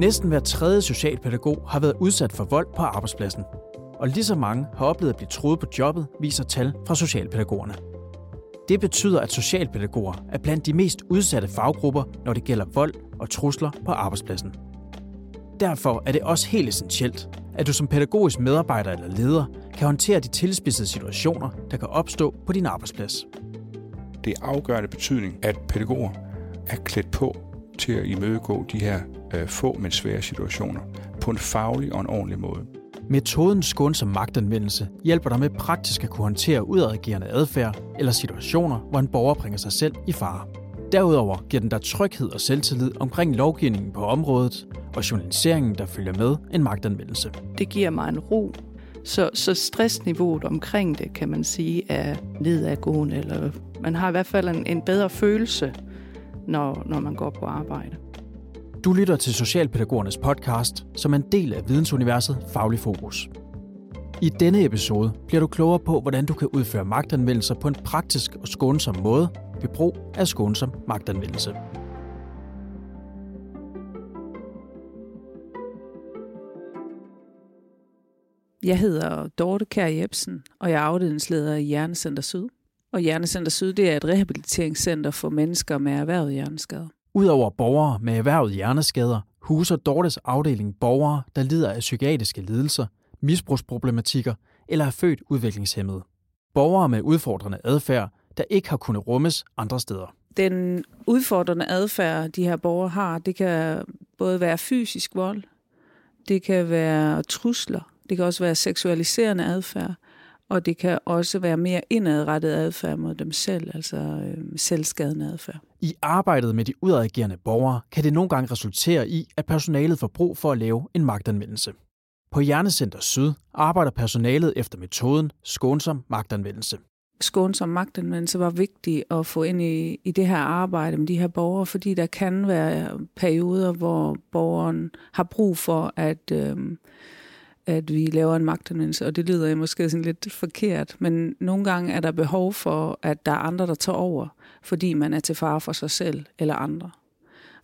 Næsten hver tredje socialpædagog har været udsat for vold på arbejdspladsen. Og lige så mange har oplevet at blive troet på jobbet, viser tal fra socialpædagogerne. Det betyder, at socialpædagoger er blandt de mest udsatte faggrupper, når det gælder vold og trusler på arbejdspladsen. Derfor er det også helt essentielt, at du som pædagogisk medarbejder eller leder kan håndtere de tilspidsede situationer, der kan opstå på din arbejdsplads. Det er afgørende betydning, at pædagoger er klædt på til at imødegå de her øh, få, men svære situationer på en faglig og en ordentlig måde. Metoden skånsom magtanvendelse hjælper dig med praktisk at kunne håndtere udadreagerende adfærd eller situationer, hvor en borger bringer sig selv i fare. Derudover giver den dig tryghed og selvtillid omkring lovgivningen på området og journaliseringen, der følger med en magtanvendelse. Det giver mig en ro. Så, så stressniveauet omkring det, kan man sige, er nedadgående, eller man har i hvert fald en, en bedre følelse, når, når man går på arbejde. Du lytter til Socialpædagogernes podcast, som er en del af vidensuniverset Faglig Fokus. I denne episode bliver du klogere på, hvordan du kan udføre magtanvendelser på en praktisk og skånsom måde ved brug af skånsom magtanvendelse. Jeg hedder Dorte Kær Jebsen, og jeg er afdelingsleder i Hjernecenter Syd. Og Hjernecenter Syd det er et rehabiliteringscenter for mennesker med erhvervet hjerneskader. Udover borgere med erhvervet hjerneskader, huser Dortes afdeling borgere, der lider af psykiatriske lidelser, misbrugsproblematikker eller er født udviklingshemmede. Borgere med udfordrende adfærd, der ikke har kunnet rummes andre steder. Den udfordrende adfærd, de her borgere har, det kan både være fysisk vold, det kan være trusler, det kan også være seksualiserende adfærd, og det kan også være mere indadrettet adfærd mod dem selv, altså øh, selvskadende adfærd. I arbejdet med de udadreagerende borgere kan det nogle gange resultere i, at personalet får brug for at lave en magtanvendelse. På Hjernecenter Syd arbejder personalet efter metoden skånsom magtanvendelse. Skånsom magtanvendelse var vigtig at få ind i, i det her arbejde med de her borgere, fordi der kan være perioder, hvor borgeren har brug for at... Øh, at vi laver en magtanvendelse, og det lyder måske sådan lidt forkert, men nogle gange er der behov for, at der er andre, der tager over, fordi man er til fare for sig selv eller andre.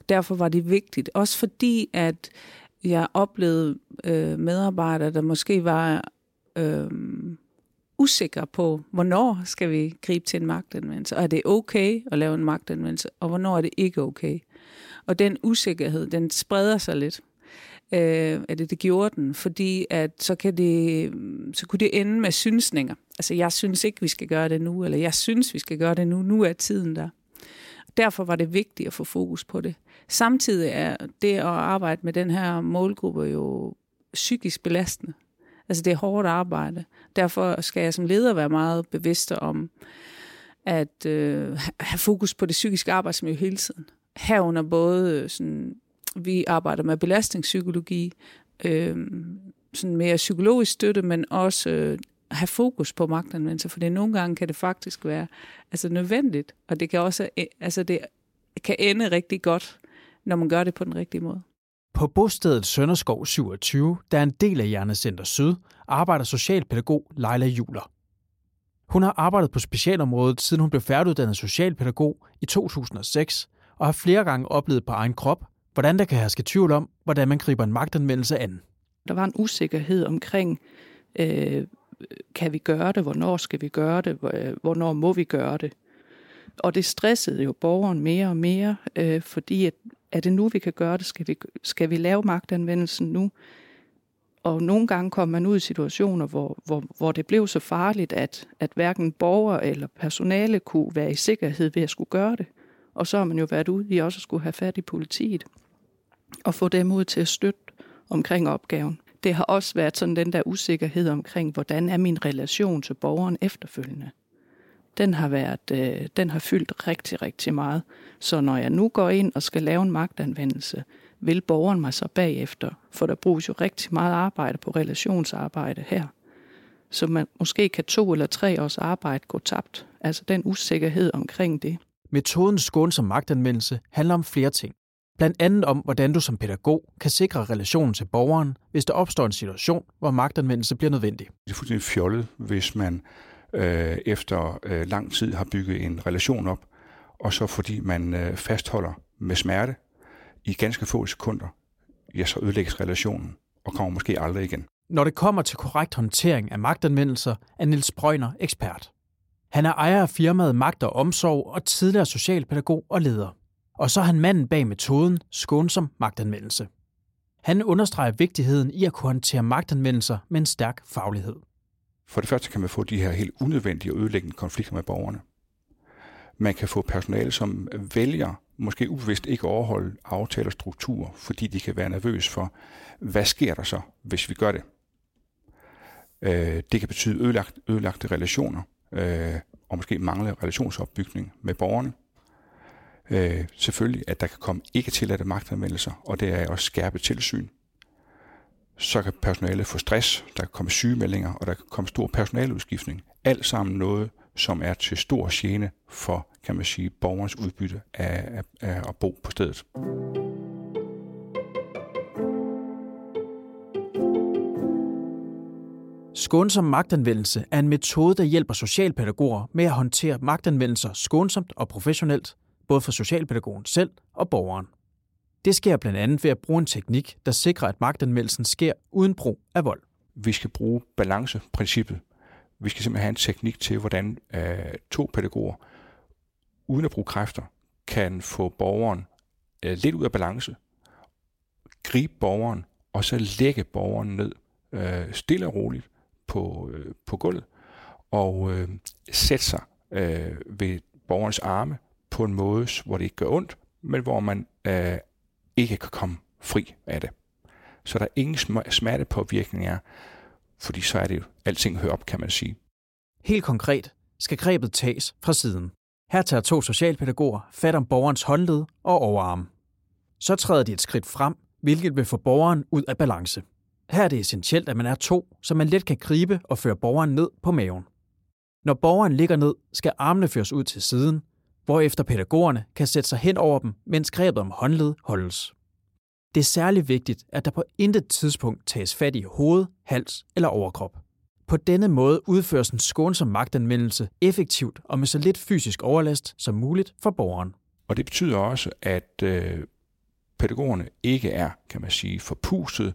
Derfor var det vigtigt, også fordi, at jeg oplevede øh, medarbejdere, der måske var øh, usikre på, hvornår skal vi gribe til en magtanvendelse, og er det okay at lave en magtanvendelse, og hvornår er det ikke okay. Og den usikkerhed, den spreder sig lidt øh, eller det, det gjorde den, fordi at så, kan det, så kunne det ende med synsninger. Altså, jeg synes ikke, vi skal gøre det nu, eller jeg synes, vi skal gøre det nu. Nu er tiden der. Derfor var det vigtigt at få fokus på det. Samtidig er det at arbejde med den her målgruppe jo psykisk belastende. Altså, det er hårdt arbejde. Derfor skal jeg som leder være meget bevidst om at øh, have fokus på det psykiske arbejdsmiljø hele tiden. Herunder både øh, sådan vi arbejder med belastningspsykologi, øh, sådan mere psykologisk støtte, men også øh, have fokus på magtanvendelse, for det nogle gange kan det faktisk være altså nødvendigt, og det kan også øh, altså det kan ende rigtig godt, når man gør det på den rigtige måde. På bostedet Sønderskov 27, der er en del af Hjernecenter Syd, arbejder socialpædagog Leila Juler. Hun har arbejdet på specialområdet, siden hun blev færdiguddannet socialpædagog i 2006, og har flere gange oplevet på egen krop, hvordan der kan herske tvivl om, hvordan man griber en magtanvendelse an. Der var en usikkerhed omkring, øh, kan vi gøre det, hvornår skal vi gøre det, øh, hvornår må vi gøre det. Og det stressede jo borgeren mere og mere, øh, fordi at, er det nu, vi kan gøre det? Skal vi, skal vi lave magtanvendelsen nu? Og nogle gange kom man ud i situationer, hvor, hvor, hvor det blev så farligt, at, at hverken borger eller personale kunne være i sikkerhed ved at skulle gøre det. Og så har man jo været ude i også at skulle have fat i politiet og få dem ud til at støtte omkring opgaven. Det har også været sådan den der usikkerhed omkring, hvordan er min relation til borgeren efterfølgende. Den har, været, øh, den har fyldt rigtig, rigtig meget. Så når jeg nu går ind og skal lave en magtanvendelse, vil borgeren mig så bagefter? For der bruges jo rigtig meget arbejde på relationsarbejde her. Så man, måske kan to eller tre års arbejde gå tabt. Altså den usikkerhed omkring det. Metoden skånsom magtanvendelse handler om flere ting. Blandt andet om, hvordan du som pædagog kan sikre relationen til borgeren, hvis der opstår en situation, hvor magtanvendelse bliver nødvendig. Det er fuldstændig fjollet, hvis man øh, efter øh, lang tid har bygget en relation op, og så fordi man øh, fastholder med smerte i ganske få sekunder ja, så ødelægges relationen og kommer måske aldrig igen. Når det kommer til korrekt håndtering af magtanvendelser, er Nils Brøgner ekspert. Han er ejer af firmaet Magt og Omsorg og tidligere socialpædagog og leder. Og så er han manden bag metoden skånsom magtanvendelse. Han understreger vigtigheden i at kunne håndtere magtanvendelser med en stærk faglighed. For det første kan man få de her helt unødvendige og ødelæggende konflikter med borgerne. Man kan få personale, som vælger, måske ubevidst ikke overholde aftaler og strukturer, fordi de kan være nervøse for, hvad sker der så, hvis vi gør det? Øh, det kan betyde ødelagt, ødelagte relationer, øh, og måske mangle relationsopbygning med borgerne. Øh, selvfølgelig, at der kan komme ikke tilladte magtanvendelser, og det er også skærpet tilsyn. Så kan personalet få stress, der kan komme sygemeldinger, og der kan komme stor personaludskiftning. Alt sammen noget, som er til stor gene for, kan man sige, borgernes udbytte af, af, af at bo på stedet. Skånsom magtanvendelse er en metode, der hjælper socialpædagoger med at håndtere magtanvendelser skånsomt og professionelt, både for socialpædagogen selv og borgeren. Det sker blandt andet ved at bruge en teknik, der sikrer, at magtanmeldelsen sker uden brug af vold. Vi skal bruge balanceprincippet. Vi skal simpelthen have en teknik til, hvordan øh, to pædagoger, uden at bruge kræfter, kan få borgeren øh, lidt ud af balance, gribe borgeren, og så lægge borgeren ned øh, stille og roligt på, øh, på gulvet, og øh, sætte sig øh, ved borgerens arme på en måde, hvor det ikke gør ondt, men hvor man øh, ikke kan komme fri af det. Så der er ingen smertepåvirkning er, fordi så er det jo, alting hører op, kan man sige. Helt konkret skal grebet tages fra siden. Her tager to socialpædagoger fat om borgerens håndled og overarm. Så træder de et skridt frem, hvilket vil få borgeren ud af balance. Her er det essentielt, at man er to, så man let kan gribe og føre borgeren ned på maven. Når borgeren ligger ned, skal armene føres ud til siden, hvorefter pædagogerne kan sætte sig hen over dem, mens grebet om håndled holdes. Det er særlig vigtigt, at der på intet tidspunkt tages fat i hoved, hals eller overkrop. På denne måde udføres en skånsom magtanvendelse effektivt og med så lidt fysisk overlast som muligt for borgeren. Og det betyder også, at øh, pædagogerne ikke er, kan man sige, forpustet.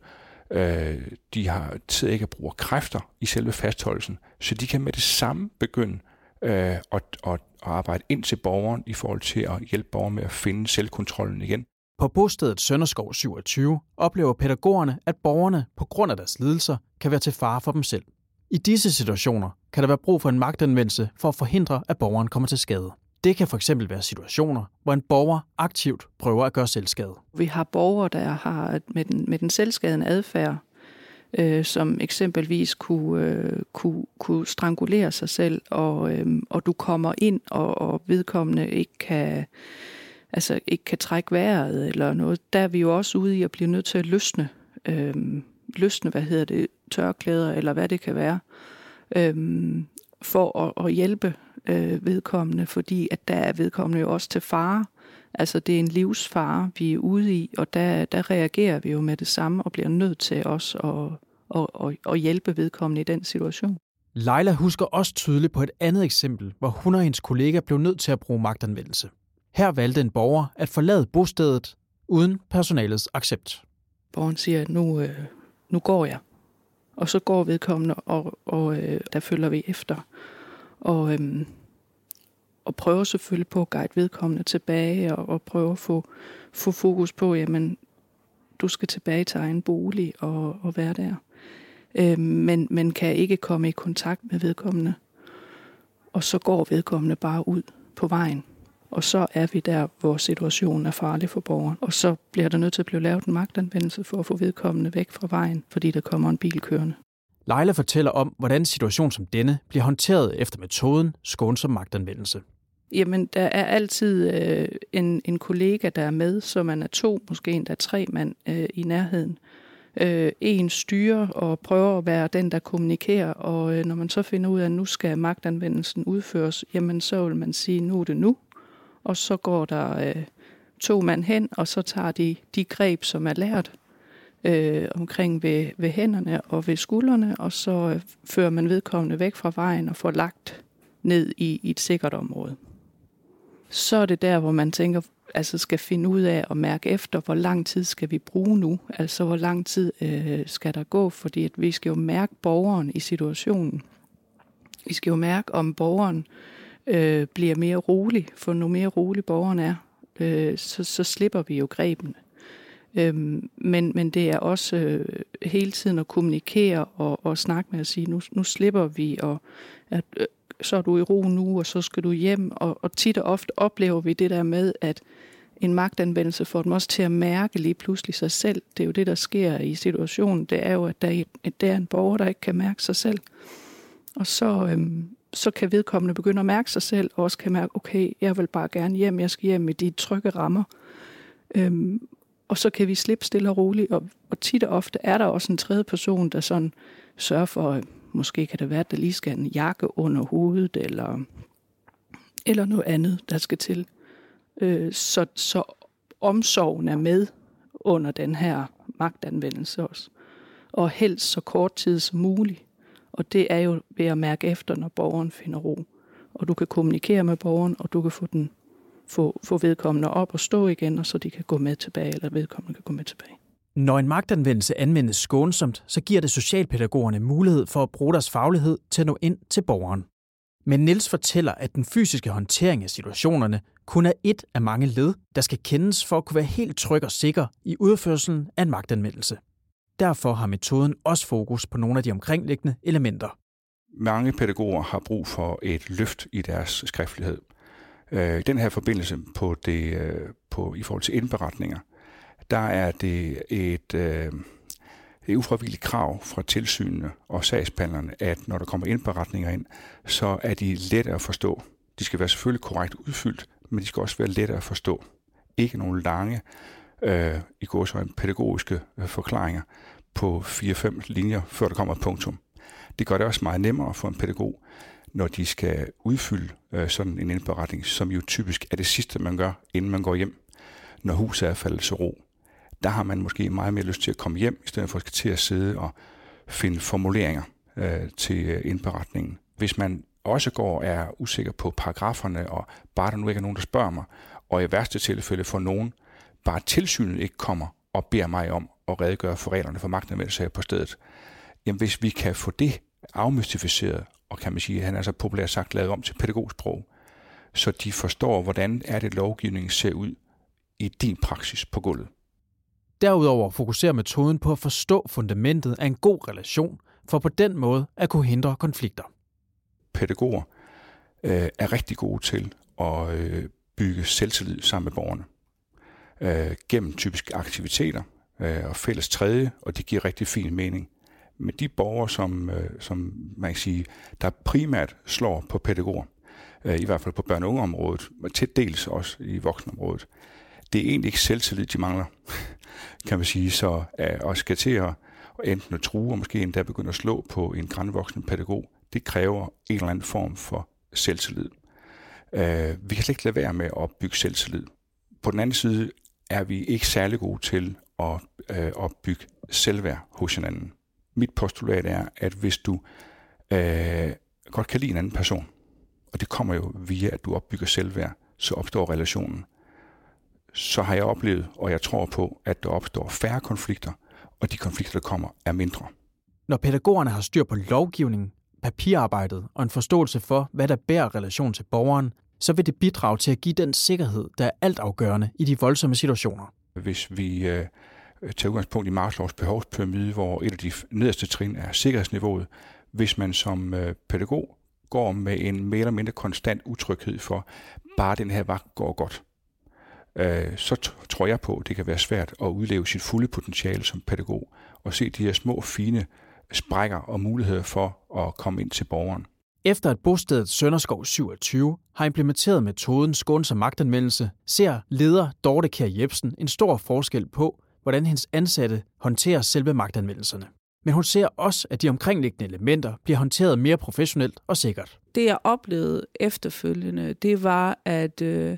Øh, de har tid ikke at bruge kræfter i selve fastholdelsen, så de kan med det samme begynde øh, at, at arbejde ind til borgeren i forhold til at hjælpe borgeren med at finde selvkontrollen igen. På bostedet Sønderskov 27 oplever pædagogerne, at borgerne på grund af deres lidelser kan være til fare for dem selv. I disse situationer kan der være brug for en magtanvendelse for at forhindre, at borgeren kommer til skade. Det kan fx være situationer, hvor en borger aktivt prøver at gøre selvskade. Vi har borgere, der har med den, med den selvskadende adfærd øh, som eksempelvis kunne, øh, kunne, kunne strangulere sig selv, og, øh, og du kommer ind, og, og vedkommende ikke kan, altså ikke kan trække vejret eller noget. Der er vi jo også ude i at blive nødt til at løsne, øh, løsne hvad hedder det, tørklæder eller hvad det kan være, øh, for at, at hjælpe øh, vedkommende, fordi at der er vedkommende jo også til fare. Altså det er en livsfare, vi er ude i, og der, der reagerer vi jo med det samme og bliver nødt til også at, at, at, at hjælpe vedkommende i den situation. Leila husker også tydeligt på et andet eksempel, hvor hun og hendes kollega blev nødt til at bruge magtanvendelse. Her valgte en borger at forlade bostedet uden personalets accept. Borgeren siger, nu, øh, nu går jeg. Og så går vedkommende, og, og øh, der følger vi efter. Og, øhm, og prøver selvfølgelig på at guide vedkommende tilbage, og, og prøve at få, få fokus på, jamen, du skal tilbage til egen bolig og, og være der. Øh, men, man kan ikke komme i kontakt med vedkommende. Og så går vedkommende bare ud på vejen. Og så er vi der, hvor situationen er farlig for borgeren. Og så bliver der nødt til at blive lavet en magtanvendelse for at få vedkommende væk fra vejen, fordi der kommer en bil kørende. Leila fortæller om, hvordan situation som denne bliver håndteret efter metoden skånsom magtanvendelse. Jamen, der er altid øh, en, en kollega, der er med, så man er to, måske endda tre mand øh, i nærheden. Øh, en styrer og prøver at være den, der kommunikerer, og øh, når man så finder ud af, at nu skal magtanvendelsen udføres, jamen så vil man sige, nu er det nu. Og så går der øh, to mand hen, og så tager de de greb, som er lært, øh, omkring ved, ved hænderne og ved skuldrene, og så øh, fører man vedkommende væk fra vejen og får lagt ned i, i et sikkert område. så er det der, hvor man tænker, altså skal finde ud af at mærke efter, hvor lang tid skal vi bruge nu? Altså hvor lang tid øh, skal der gå? Fordi at vi skal jo mærke borgeren i situationen. Vi skal jo mærke, om borgeren øh, bliver mere rolig, for nu mere rolig borgeren er, øh, så, så slipper vi jo grebene. Øhm, men, men det er også øh, hele tiden at kommunikere og, og snakke med at sige, nu, nu slipper vi, og at, øh, så er du i ro nu, og så skal du hjem. Og, og tit og ofte oplever vi det der med, at en magtanvendelse får dem også til at mærke lige pludselig sig selv. Det er jo det, der sker i situationen. Det er jo, at der er, at der er en borger, der ikke kan mærke sig selv. Og så, øhm, så kan vedkommende begynde at mærke sig selv, og også kan mærke, okay, jeg vil bare gerne hjem, jeg skal hjem i de trygge rammer. Øhm, og så kan vi slippe stille og roligt, og, og tit og ofte er der også en tredje person, der sådan sørger for, måske kan det være, at der lige skal en jakke under hovedet, eller, eller noget andet, der skal til. Øh, så, så omsorgen er med under den her magtanvendelse også. Og helst så kort tid som muligt. Og det er jo ved at mærke efter, når borgeren finder ro. Og du kan kommunikere med borgeren, og du kan få, den, få, få vedkommende op og stå igen, og så de kan gå med tilbage, eller vedkommende kan gå med tilbage. Når en magtanvendelse anvendes skånsomt, så giver det socialpædagogerne mulighed for at bruge deres faglighed til at nå ind til borgeren. Men Niels fortæller, at den fysiske håndtering af situationerne kun er et af mange led, der skal kendes for at kunne være helt tryg og sikker i udførelsen af en magtanvendelse. Derfor har metoden også fokus på nogle af de omkringliggende elementer. Mange pædagoger har brug for et løft i deres skriftlighed. Øh, den her forbindelse på det, øh, på, i forhold til indberetninger, der er det et, øh, et ufravilligt krav fra tilsynene og sagsbehandlerne, at når der kommer indberetninger ind, så er de lette at forstå. De skal være selvfølgelig korrekt udfyldt, men de skal også være lette at forstå. Ikke nogle lange, øh, i går så en pædagogiske øh, forklaringer på 4-5 linjer, før der kommer et punktum. Det gør det også meget nemmere for en pædagog, når de skal udfylde øh, sådan en indberetning, som jo typisk er det sidste, man gør, inden man går hjem, når huset er faldet til ro der har man måske meget mere lyst til at komme hjem, i stedet for at skal til at sidde og finde formuleringer øh, til øh, indberetningen. Hvis man også går og er usikker på paragraferne, og bare der nu ikke er nogen, der spørger mig, og i værste tilfælde for nogen, bare tilsynet ikke kommer og beder mig om at redegøre for reglerne for magtanvendelse på stedet. Jamen hvis vi kan få det afmystificeret, og kan man sige, at han er så populært sagt lavet om til pædagogsprog, så de forstår, hvordan er det lovgivningen ser ud i din praksis på gulvet. Derudover fokuserer metoden på at forstå fundamentet af en god relation, for på den måde at kunne hindre konflikter. Pædagoger øh, er rigtig gode til at øh, bygge selvtillid sammen med borgerne. Øh, gennem typiske aktiviteter øh, og fælles tredje, og det giver rigtig fin mening med de borgere, som, øh, som man kan sige, der primært slår på pædagoger, øh, i hvert fald på børne- og ungeområdet, og til dels også i voksenområdet, det er egentlig ikke selvtillid, de mangler, kan man sige, så øh, at skal til at enten at true og måske endda begynde at slå på en grænvoksen pædagog, det kræver en eller anden form for selvtillid. Øh, vi kan slet ikke lade være med at bygge selvtillid. På den anden side er vi ikke særlig gode til at, øh, at bygge selvværd hos hinanden. Mit postulat er, at hvis du uh, godt kan lide en anden person, og det kommer jo via, at du opbygger selvværd, så opstår relationen så har jeg oplevet, og jeg tror på, at der opstår færre konflikter, og de konflikter, der kommer, er mindre. Når pædagogerne har styr på lovgivningen, papirarbejdet og en forståelse for, hvad der bærer relation til borgeren, så vil det bidrage til at give den sikkerhed, der er altafgørende i de voldsomme situationer. Hvis vi øh, Øh, tage udgangspunkt i Maslows behovspyramide, hvor et af de nederste trin er sikkerhedsniveauet, hvis man som øh, pædagog går med en mere eller mindre konstant utryghed for, bare den her vagt går godt, øh, så tror jeg på, at det kan være svært at udleve sit fulde potentiale som pædagog og se de her små, fine øh, sprækker og muligheder for at komme ind til borgeren. Efter at bostedet Sønderskov 27 har implementeret metoden skånsom magtanmeldelse, ser leder Dorte Kjær Jebsen en stor forskel på, hvordan hendes ansatte håndterer selve magtanmeldelserne. Men hun ser også, at de omkringliggende elementer bliver håndteret mere professionelt og sikkert. Det jeg oplevede efterfølgende, det var, at øh,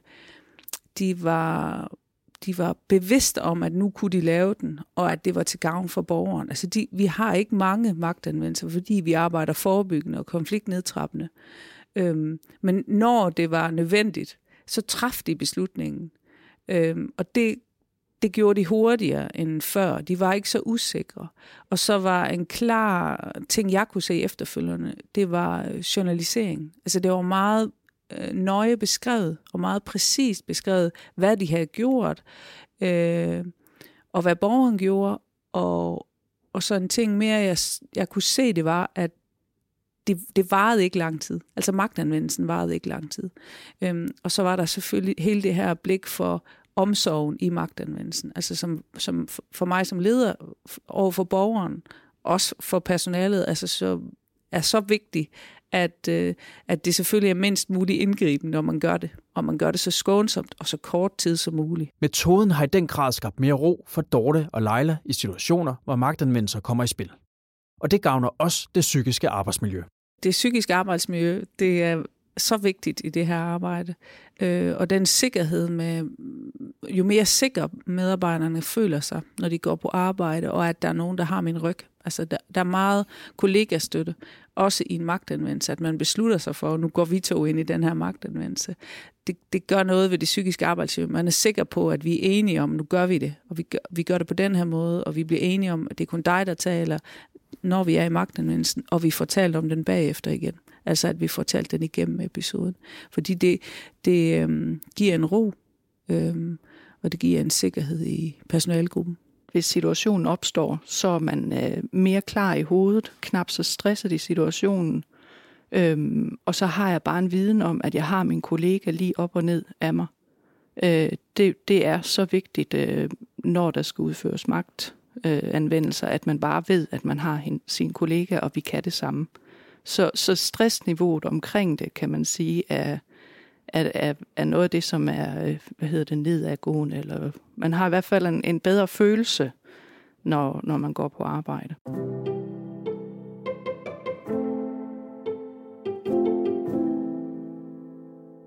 de var, de var bevidste om, at nu kunne de lave den, og at det var til gavn for borgeren. Altså de, vi har ikke mange magtanvendelser, fordi vi arbejder forebyggende og konfliktnedtrappende. Øhm, men når det var nødvendigt, så traf de beslutningen. Øhm, og det, det gjorde de hurtigere end før. De var ikke så usikre. Og så var en klar ting, jeg kunne se efterfølgende, det var øh, journalisering. Altså det var meget øh, nøje beskrevet og meget præcist beskrevet, hvad de havde gjort, øh, og hvad borgeren gjorde, og, og så en ting mere, jeg, jeg kunne se, det var, at det, det varede ikke lang tid. Altså magtanvendelsen varede ikke lang tid. Øhm, og så var der selvfølgelig hele det her blik for omsorgen i magtanvendelsen. Altså som, som for mig som leder over for borgeren, også for personalet, altså så, er så vigtigt, at, øh, at det selvfølgelig er mindst muligt indgriben, når man gør det. Og man gør det så skånsomt og så kort tid som muligt. Metoden har i den grad skabt mere ro for Dorte og Leila i situationer, hvor magtanvendelser kommer i spil. Og det gavner også det psykiske arbejdsmiljø. Det psykiske arbejdsmiljø, det er så vigtigt i det her arbejde. Øh, og den sikkerhed med, jo mere sikker medarbejderne føler sig, når de går på arbejde, og at der er nogen, der har min ryg. Altså, der, der er meget kollegastøtte, også i en magtanvendelse, at man beslutter sig for, at nu går vi to ind i den her magtanvendelse. Det, det gør noget ved det psykiske arbejdsliv. Man er sikker på, at vi er enige om, nu gør vi det, og vi gør, vi gør det på den her måde, og vi bliver enige om, at det er kun dig, der taler, når vi er i magtanvendelsen, og vi får talt om den bagefter igen. Altså at vi får talt den igennem episoden. Fordi det, det øhm, giver en ro, øhm, og det giver en sikkerhed i personalgruppen. Hvis situationen opstår, så er man øh, mere klar i hovedet, knap så stresset i situationen. Øhm, og så har jeg bare en viden om, at jeg har min kollega lige op og ned af mig. Øh, det, det er så vigtigt, øh, når der skal udføres magtanvendelser, øh, at man bare ved, at man har hin, sin kollega, og vi kan det samme. Så, så stressniveauet omkring det, kan man sige, er, er, er, er noget af det, som er, øh, hvad hedder det, nedadgående. Eller man har i hvert fald en, en bedre følelse, når, når man går på arbejde.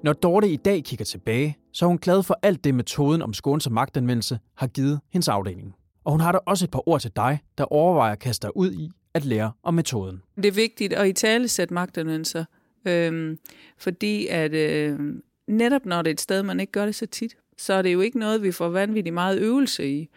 Når Dorte i dag kigger tilbage, så er hun glad for alt det, metoden om skånsom magtanvendelse har givet hendes afdeling. Og hun har da også et par ord til dig, der overvejer at kaste dig ud i at lære om metoden. Det er vigtigt at i tale sætte magtanvendelser, øhm, fordi at øh, netop når det er et sted, man ikke gør det så tit, så er det jo ikke noget, vi får vanvittigt meget øvelse i.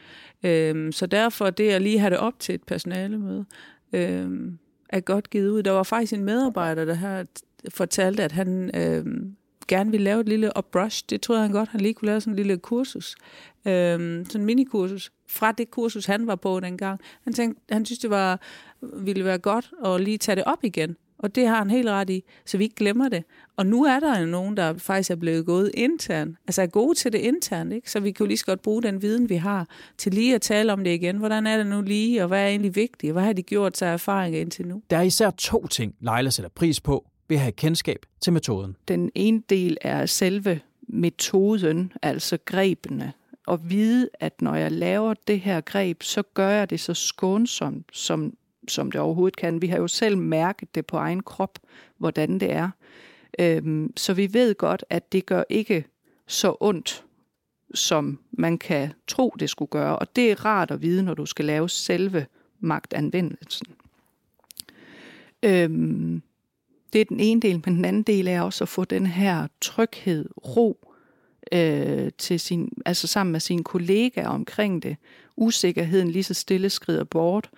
Øhm, så derfor det at lige have det op til et personalemøde, øhm, er godt givet ud. Der var faktisk en medarbejder, der har fortalte, at han øhm, gerne ville lave et lille upbrush. Det troede han godt, han lige kunne lave sådan en lille kursus. Øhm, sådan en minikursus fra det kursus, han var på dengang. Han tænkte, han synes, det var, ville være godt at lige tage det op igen. Og det har han helt ret i, så vi ikke glemmer det. Og nu er der jo nogen, der faktisk er blevet gået internt, altså er gode til det internt, ikke? så vi kan jo lige så godt bruge den viden, vi har, til lige at tale om det igen. Hvordan er det nu lige, og hvad er egentlig vigtigt? Hvad har de gjort sig erfaringer indtil nu? Der er især to ting, Leila sætter pris på ved at have kendskab til metoden. Den ene del er selve metoden, altså grebene. Og vide, at når jeg laver det her greb, så gør jeg det så skånsomt, som, som det overhovedet kan. Vi har jo selv mærket det på egen krop, hvordan det er. Øhm, så vi ved godt, at det gør ikke så ondt, som man kan tro, det skulle gøre. Og det er rart at vide, når du skal lave selve magtanvendelsen. Øhm, det er den ene del, men den anden del er også at få den her tryghed, ro øh, til sin, altså sammen med sine kollegaer omkring det. Usikkerheden lige så stille skrider bort,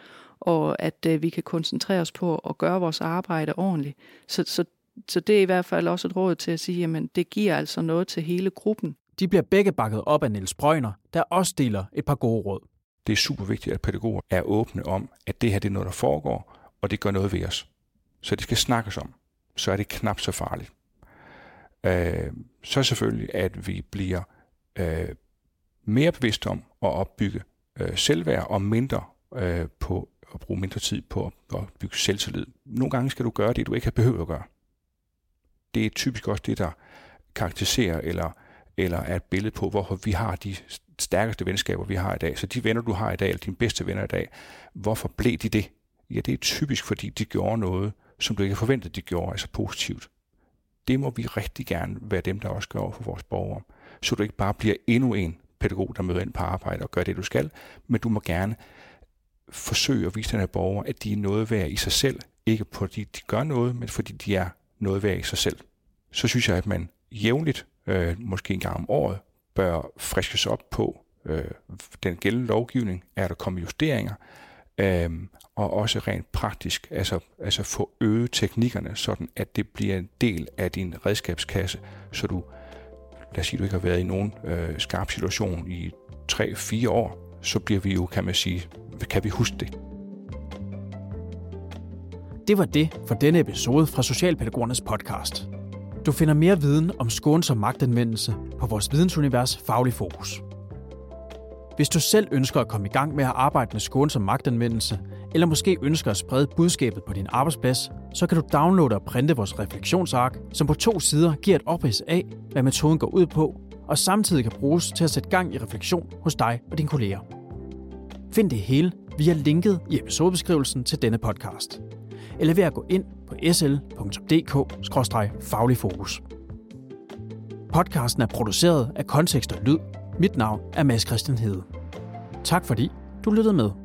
og at øh, vi kan koncentrere os på at gøre vores arbejde ordentligt. Så, så, så det er i hvert fald også et råd til at sige, at det giver altså noget til hele gruppen. De bliver begge bakket op af Niels Brøgner, der også deler et par gode råd. Det er super vigtigt, at pædagoger er åbne om, at det her det er noget, der foregår, og det gør noget ved os. Så det skal snakkes om så er det knap så farligt. Øh, så selvfølgelig, at vi bliver øh, mere bevidste om at opbygge øh, selvværd og mindre øh, på at bruge mindre tid på at, at bygge selvtillid. Nogle gange skal du gøre det, du ikke har behøvet at gøre. Det er typisk også det, der karakteriserer eller, eller er et billede på, hvorfor vi har de stærkeste venskaber, vi har i dag. Så de venner, du har i dag, eller dine bedste venner i dag, hvorfor blev de det? Ja, det er typisk, fordi de gjorde noget, som du ikke havde forventet, de gjorde, altså positivt. Det må vi rigtig gerne være dem, der også gør over for vores borgere. Så du ikke bare bliver endnu en pædagog, der møder ind på arbejde og gør det, du skal, men du må gerne forsøge at vise den her borger, at de er noget værd i sig selv. Ikke fordi de gør noget, men fordi de er noget værd i sig selv. Så synes jeg, at man jævnligt øh, måske en gang om året, bør friskes op på øh, den gældende lovgivning, er der kommet justeringer, øh, og også rent praktisk, altså, altså få øget teknikkerne, sådan at det bliver en del af din redskabskasse, så du, lad os sige, du ikke har været i nogen øh, skarp situation i 3-4 år, så bliver vi jo, kan man sige, kan vi huske det. Det var det for denne episode fra Socialpædagogernes podcast. Du finder mere viden om skånsom magtanvendelse på vores vidensunivers Faglig Fokus. Hvis du selv ønsker at komme i gang med at arbejde med skånsom magtanvendelse, eller måske ønsker at sprede budskabet på din arbejdsplads, så kan du downloade og printe vores refleksionsark, som på to sider giver et oprids af, hvad metoden går ud på, og samtidig kan bruges til at sætte gang i refleksion hos dig og dine kolleger. Find det hele via linket i episodebeskrivelsen til denne podcast, eller ved at gå ind på sl.dk-fagligfokus. Podcasten er produceret af Kontekst og Lyd. Mit navn er Mads Christian Hede. Tak fordi du lyttede med.